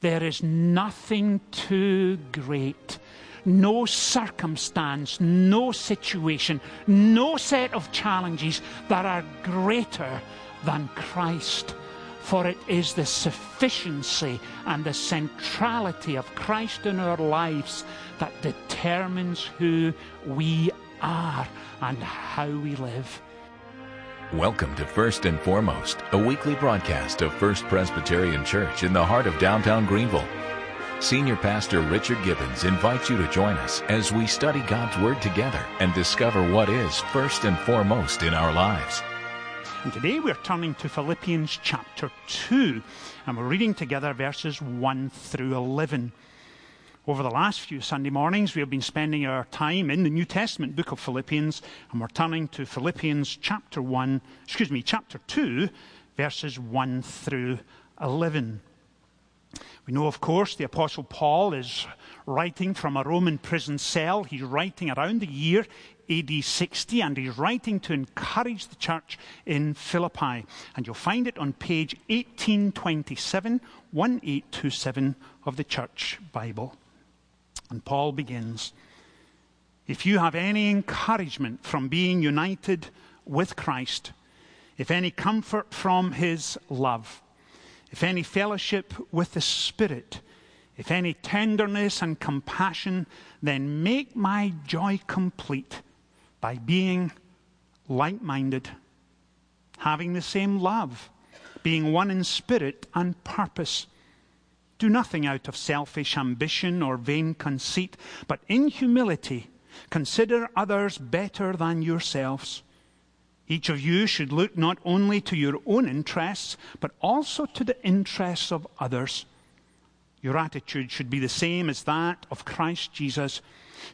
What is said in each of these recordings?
There is nothing too great. No circumstance, no situation, no set of challenges that are greater than Christ. For it is the sufficiency and the centrality of Christ in our lives that determines who we are and how we live. Welcome to First and Foremost, a weekly broadcast of First Presbyterian Church in the heart of downtown Greenville. Senior Pastor Richard Gibbons invites you to join us as we study God's Word together and discover what is first and foremost in our lives. And today we're turning to Philippians chapter 2, and we're reading together verses 1 through 11. Over the last few Sunday mornings, we have been spending our time in the New Testament book of Philippians, and we're turning to Philippians chapter 1, excuse me, chapter 2, verses 1 through 11. We know, of course, the Apostle Paul is writing from a Roman prison cell. He's writing around the year AD 60, and he's writing to encourage the church in Philippi. And you'll find it on page 1827, 1827 of the Church Bible. And Paul begins If you have any encouragement from being united with Christ, if any comfort from his love, if any fellowship with the Spirit, if any tenderness and compassion, then make my joy complete by being like minded, having the same love, being one in spirit and purpose. Do nothing out of selfish ambition or vain conceit, but in humility consider others better than yourselves. Each of you should look not only to your own interests, but also to the interests of others. Your attitude should be the same as that of Christ Jesus,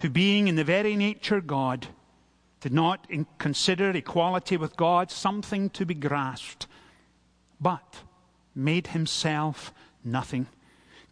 who, being in the very nature God, did not consider equality with God something to be grasped, but made himself nothing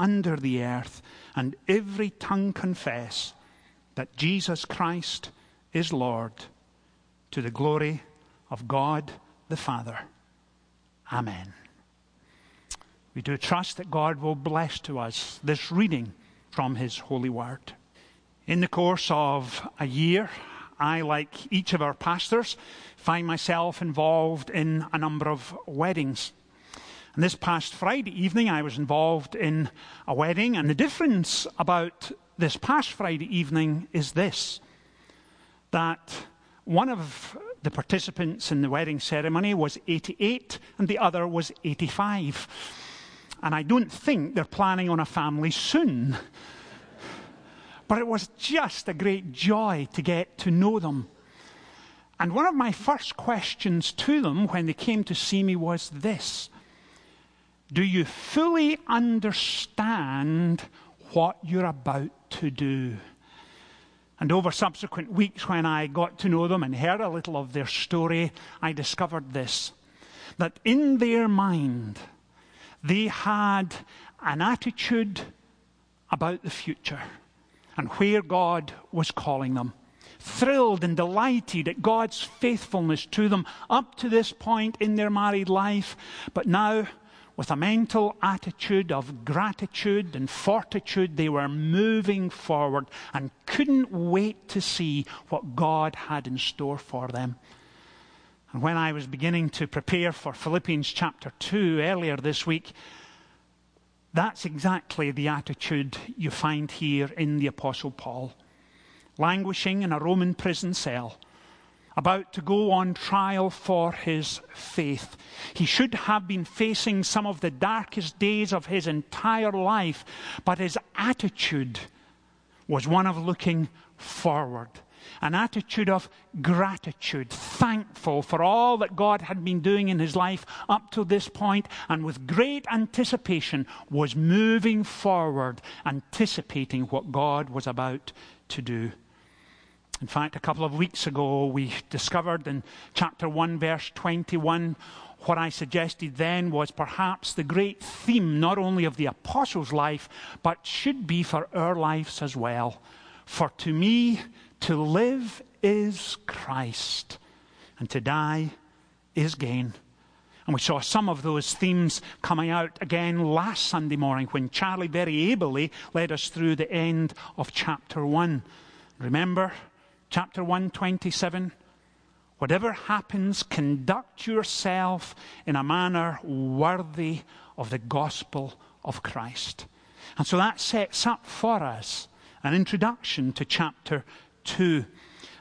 under the earth, and every tongue confess that Jesus Christ is Lord, to the glory of God the Father. Amen. We do trust that God will bless to us this reading from His holy word. In the course of a year, I, like each of our pastors, find myself involved in a number of weddings. And this past Friday evening, I was involved in a wedding, and the difference about this past Friday evening is this that one of the participants in the wedding ceremony was 88 and the other was 85. And I don't think they're planning on a family soon. But it was just a great joy to get to know them. And one of my first questions to them when they came to see me was this Do you fully understand what you're about to do? And over subsequent weeks, when I got to know them and heard a little of their story, I discovered this that in their mind, they had an attitude about the future and where God was calling them. Thrilled and delighted at God's faithfulness to them up to this point in their married life, but now with a mental attitude of gratitude and fortitude, they were moving forward and couldn't wait to see what God had in store for them. And when I was beginning to prepare for Philippians chapter 2 earlier this week, that's exactly the attitude you find here in the Apostle Paul. Languishing in a Roman prison cell, about to go on trial for his faith. He should have been facing some of the darkest days of his entire life, but his attitude was one of looking forward. an attitude of gratitude, thankful for all that God had been doing in his life up to this point, and with great anticipation was moving forward, anticipating what God was about to do. In fact, a couple of weeks ago, we discovered in chapter 1, verse 21, what I suggested then was perhaps the great theme not only of the apostles' life, but should be for our lives as well. For to me, to live is Christ, and to die is gain. And we saw some of those themes coming out again last Sunday morning when Charlie very ably led us through the end of chapter 1. Remember, chapter 127? Whatever happens, conduct yourself in a manner worthy of the gospel of Christ. And so that sets up for us an introduction to chapter 2.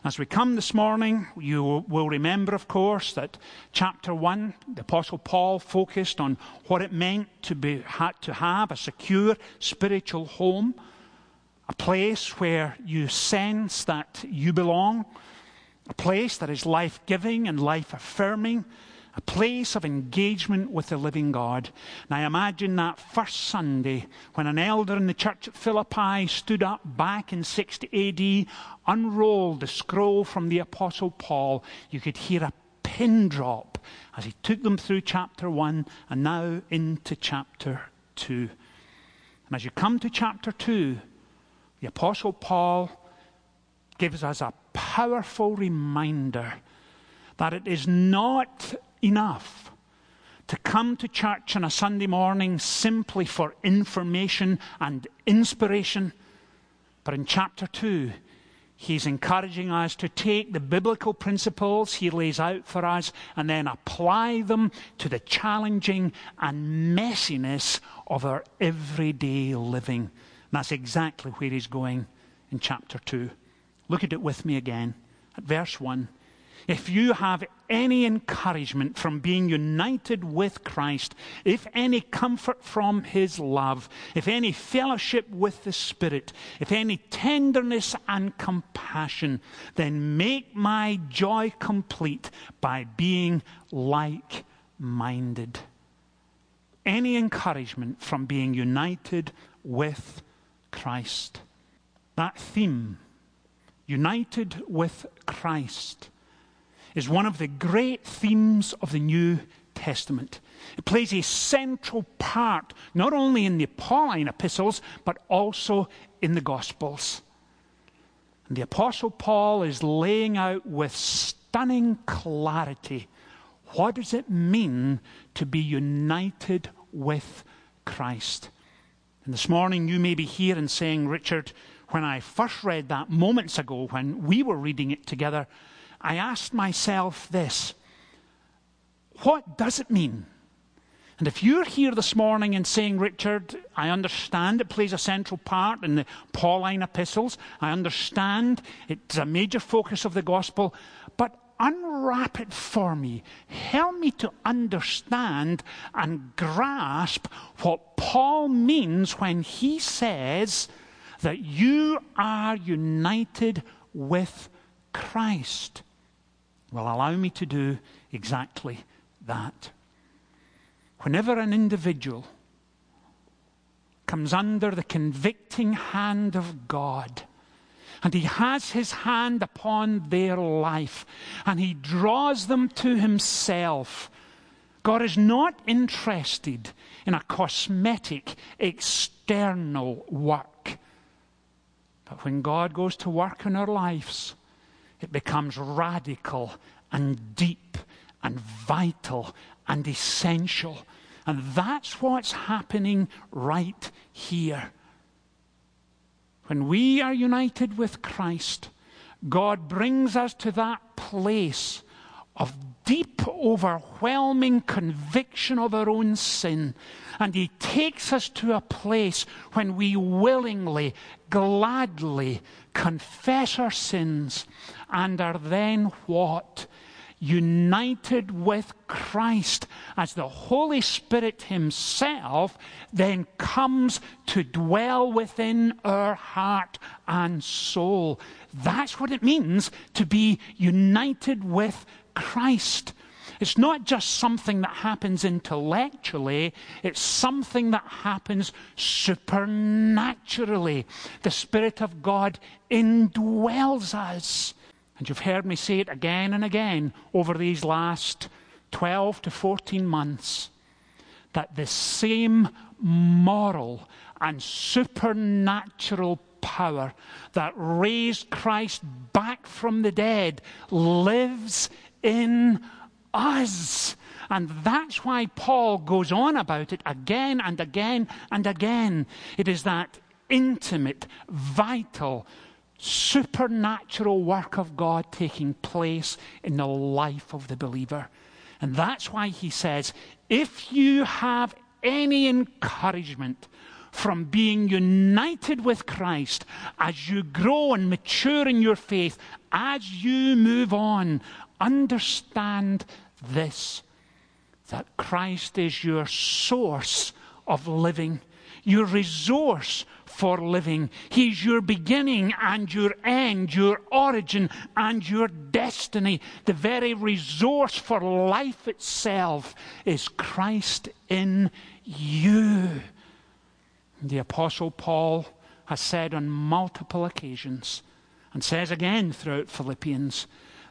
As we come this morning, you will remember, of course, that chapter 1, the Apostle Paul focused on what it meant to, be, to have a secure spiritual home, a place where you sense that you belong, a place that is life giving and life affirming, a place of engagement with the living God. And I imagine that first Sunday when an elder in the church at Philippi stood up back in 60 AD, unrolled the scroll from the Apostle Paul, you could hear a pin drop as he took them through chapter 1 and now into chapter 2. And as you come to chapter 2, the Apostle Paul gives us a powerful reminder that it is not enough to come to church on a Sunday morning simply for information and inspiration. But in chapter 2, he's encouraging us to take the biblical principles he lays out for us and then apply them to the challenging and messiness of our everyday living. And that's exactly where he's going in chapter 2. Look at it with me again at verse 1 if you have any encouragement from being united with Christ, if any comfort from his love, if any fellowship with the Spirit, if any tenderness and compassion, then make my joy complete by being like minded. Any encouragement from being united with Christ. That theme, united with Christ is one of the great themes of the New Testament. It plays a central part not only in the Pauline epistles, but also in the Gospels. And the Apostle Paul is laying out with stunning clarity what does it mean to be united with Christ. And this morning you may be here and saying, Richard, when I first read that moments ago, when we were reading it together, I asked myself this what does it mean? And if you're here this morning and saying, Richard, I understand it plays a central part in the Pauline epistles, I understand it's a major focus of the gospel, but unwrap it for me. Help me to understand and grasp what Paul means when he says that you are united with Christ will allow me to do exactly that. Whenever an individual comes under the convicting hand of God, and he has his hand upon their life, and he draws them to himself. God is not interested in a cosmetic, external work. But when God goes to work in our lives, it becomes radical and deep and vital and essential. And that's what's happening right here. When we are united with Christ, God brings us to that place of deep, overwhelming conviction of our own sin. And He takes us to a place when we willingly, gladly confess our sins and are then what? United with Christ as the Holy Spirit Himself then comes to dwell within our heart and soul. That's what it means to be united with Christ. It's not just something that happens intellectually, it's something that happens supernaturally. The Spirit of God indwells us. And you've heard me say it again and again over these last 12 to 14 months that the same moral and supernatural power that raised Christ back from the dead lives in us. And that's why Paul goes on about it again and again and again. It is that intimate, vital, supernatural work of God taking place in the life of the believer. And that's why he says, if you have any encouragement from being united with Christ as you grow and mature in your faith, as you move on, understand this that Christ is your source of living, your resource for living. He's your beginning and your end, your origin and your destiny. The very resource for life itself is Christ in you. The Apostle Paul has said on multiple occasions, and says again throughout Philippians,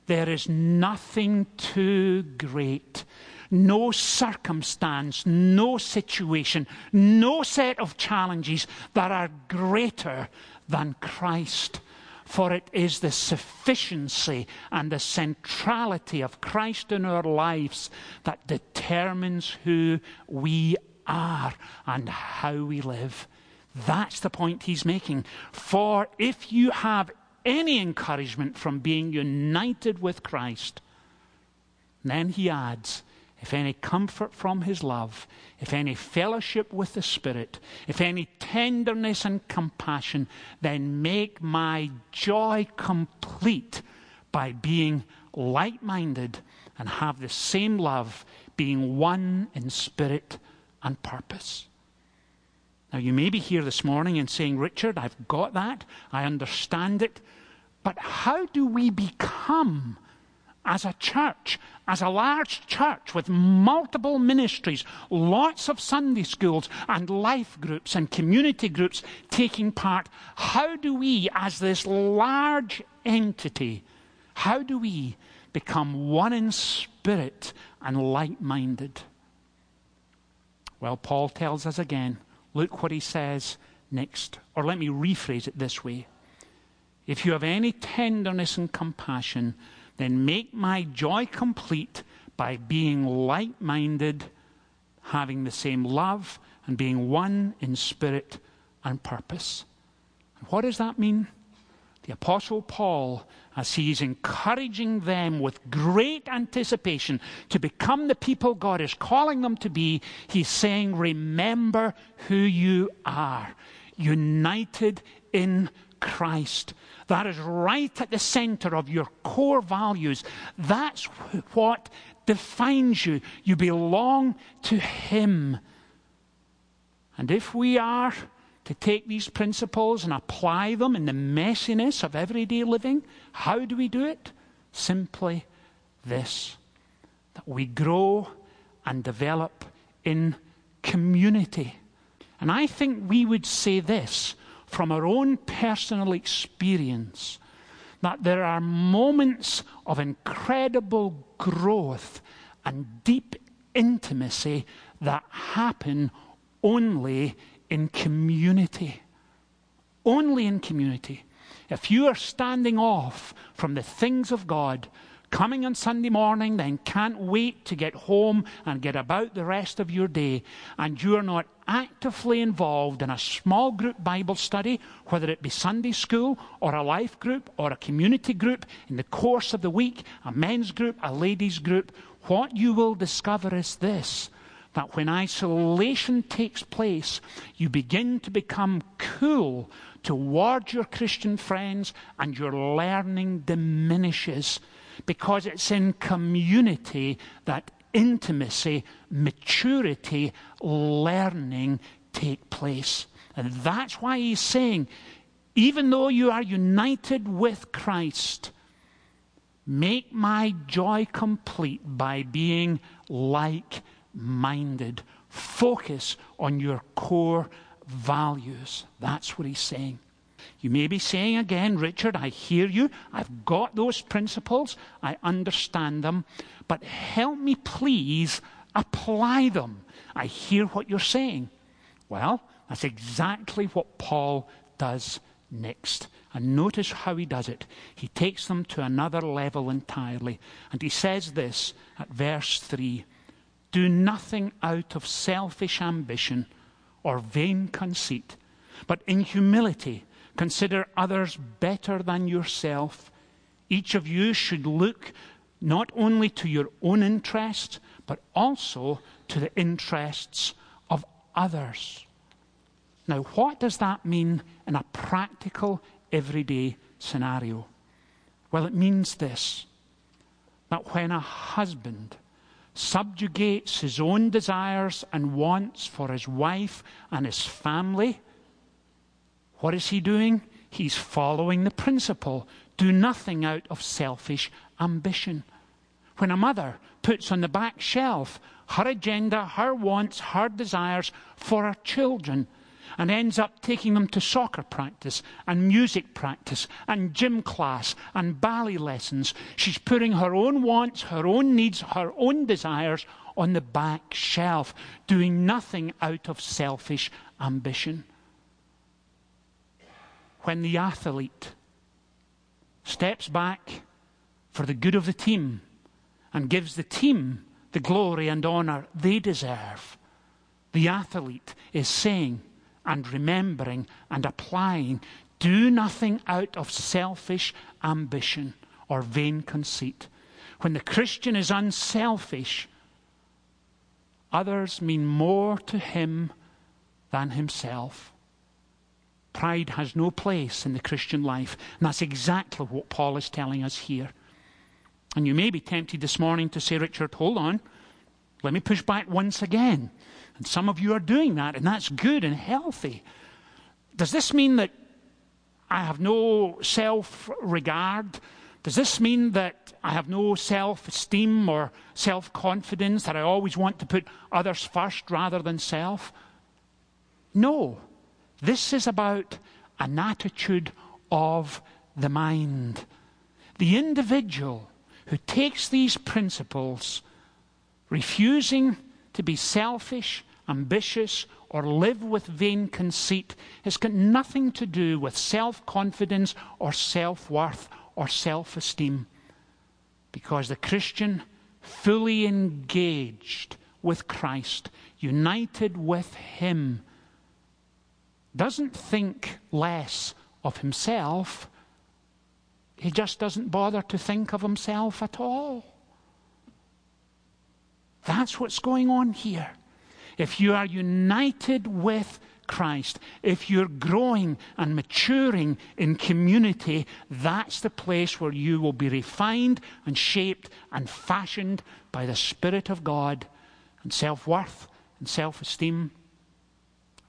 there is nothing too great, no circumstance, no situation, no set of challenges that are greater than Christ. For it is the sufficiency and the centrality of Christ in our lives that determines who we are and how we live. That's the point he's making. For if you have any encouragement from being united with Christ. Then he adds, if any comfort from his love, if any fellowship with the Spirit, if any tenderness and compassion, then make my joy complete by being like minded and have the same love, being one in spirit and purpose. Now, you may be here this morning and saying, Richard, I've got that. I understand it. But how do we become, as a church, as a large church with multiple ministries, lots of Sunday schools and life groups and community groups taking part, how do we, as this large entity, how do we become one in spirit and like minded? Well, Paul tells us again Look what he says next. Or let me rephrase it this way If you have any tenderness and compassion, then make my joy complete by being like minded, having the same love, and being one in spirit and purpose. And what does that mean? The Apostle Paul as he's encouraging them with great anticipation to become the people God is calling them to be, he's saying, Remember who you are, united in Christ. That is right at the center of your core values. That's what defines you. You belong to Him. And if we are to take these principles and apply them in the messiness of everyday living. How do we do it? Simply this that we grow and develop in community. And I think we would say this from our own personal experience that there are moments of incredible growth and deep intimacy that happen only in community. Only in community. If you are standing off from the things of God, coming on Sunday morning, then can't wait to get home and get about the rest of your day, and you are not actively involved in a small group Bible study, whether it be Sunday school or a life group or a community group in the course of the week, a men's group, a ladies' group, what you will discover is this that when isolation takes place, you begin to become cool towards your Christian friends and your learning diminishes. Because it's in community that intimacy, maturity, learning take place. And that's why he's saying, even though you are united with Christ, make my joy complete by being like minded. Focus on your core values. That's what he's saying. You may be saying again, Richard, I hear you. I've got those principles. I understand them. But help me, please, apply them. I hear what you're saying. Well, that's exactly what Paul does next. And notice how he does it. He takes them to another level entirely. And he says this at verse 3 Do nothing out of selfish ambition or vain conceit, but in humility consider others better than yourself. Each of you should look not only to your own interest, but also to the interests of others. Now, what does that mean in a practical, everyday scenario? Well, it means this that when a husband subjugates his own desires and wants for his wife and his family, what is he doing? He's following the principle do nothing out of selfish ambition. When a mother puts on the back shelf her agenda, her wants, her desires for her children, and ends up taking them to soccer practice and music practice and gym class and ballet lessons. She's putting her own wants, her own needs, her own desires on the back shelf, doing nothing out of selfish ambition. When the athlete steps back for the good of the team and gives the team the glory and honor they deserve, the athlete is saying, and remembering and applying. Do nothing out of selfish ambition or vain conceit. When the Christian is unselfish, others mean more to him than himself. Pride has no place in the Christian life, and that's exactly what Paul is telling us here. And you may be tempted this morning to say, Richard, hold on. Let me push back once again. And some of you are doing that, and that's good and healthy. Does this mean that I have no self regard? Does this mean that I have no self esteem or self confidence, that I always want to put others first rather than self? No. This is about an attitude of the mind. The individual who takes these principles, refusing to be selfish, ambitious, or live with vain conceit has got nothing to do with self confidence or self worth or self esteem. Because the Christian, fully engaged with Christ, united with Him, doesn't think less of himself. He just doesn't bother to think of himself at all. That's what's going on here if you are united with Christ, if you're growing and maturing in community, that's the place where you will be refined and shaped and fashioned by the Spirit of God, and self worth and self esteem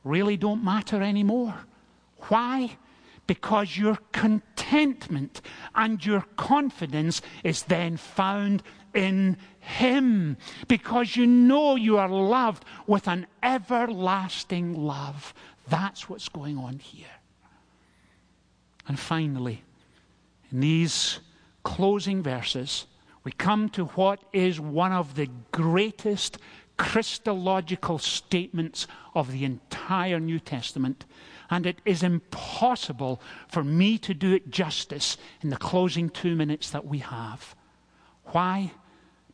really don't matter anymore. Why? Because your contentment and your confidence is then found in him because you know you are loved with an everlasting love. That's what's going on here. And finally, in these closing verses, we come to what is one of the greatest Christological statements of the entire New Testament. And it is impossible for me to do it justice in the closing two minutes that we have. Why?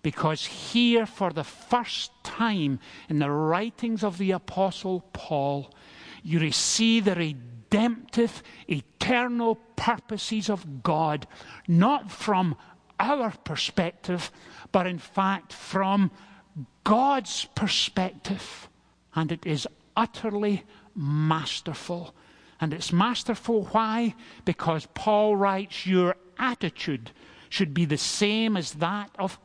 Because here, for the first time in the writings of the Apostle Paul, you see the redemptive, eternal purposes of God, not from our perspective, but in fact from God's perspective. And it is utterly masterful. And it's masterful why? Because Paul writes, Your attitude should be the same as that of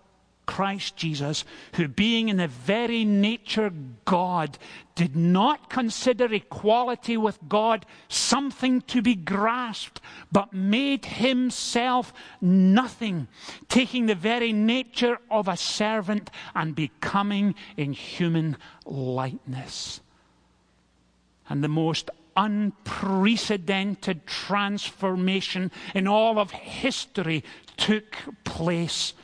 Christ Jesus, who being in the very nature God, did not consider equality with God something to be grasped, but made himself nothing, taking the very nature of a servant and becoming in human likeness. And the most unprecedented transformation in all of history took place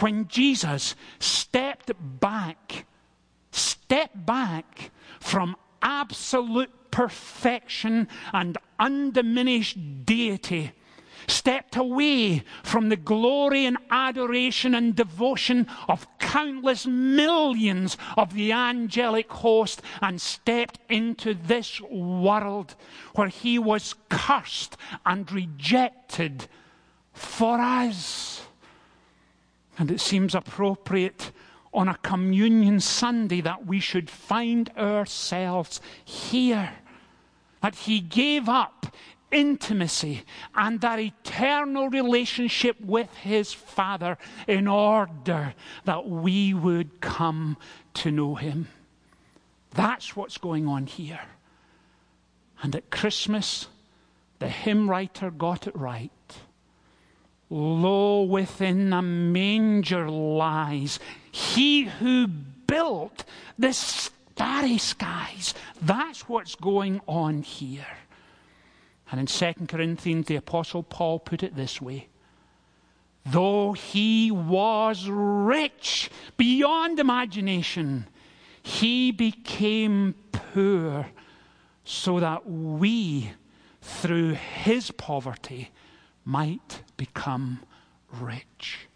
when Jesus stepped back, stepped back from absolute perfection and undiminished deity, stepped away from the glory and adoration and devotion of countless millions of the angelic host, and stepped into this world where he was cursed and rejected for us. And it seems appropriate on a communion Sunday that we should find ourselves here. That He gave up intimacy and that eternal relationship with His Father in order that we would come to know Him. That's what's going on here. And at Christmas, the hymn writer got it right. Lo, within a manger lies he who built the starry skies. That's what's going on here. And in 2 Corinthians, the Apostle Paul put it this way Though he was rich beyond imagination, he became poor so that we, through his poverty, might become rich.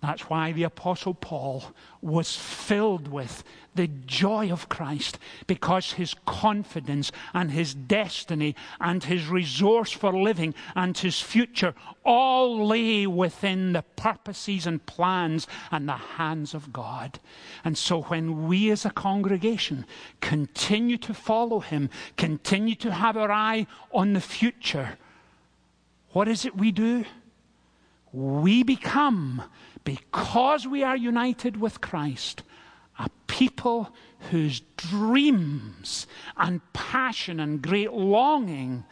That's why the Apostle Paul was filled with the joy of Christ because his confidence and his destiny and his resource for living and his future all lay within the purposes and plans and the hands of God. And so when we as a congregation continue to follow him, continue to have our eye on the future, what is it we do? We become, because we are united with Christ, a people whose dreams and passion and great longing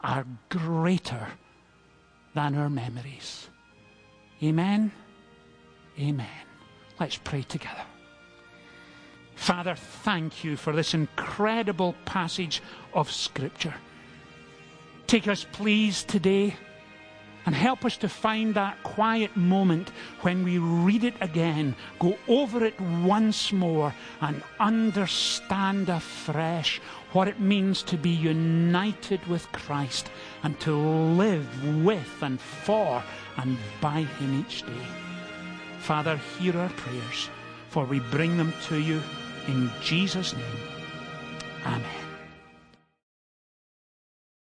are greater than our memories. Amen. Amen. Let's pray together. Father, thank you for this incredible passage of Scripture. Take us, please, today and help us to find that quiet moment when we read it again, go over it once more, and understand afresh what it means to be united with Christ and to live with and for and by Him each day. Father, hear our prayers, for we bring them to you in Jesus' name. Amen.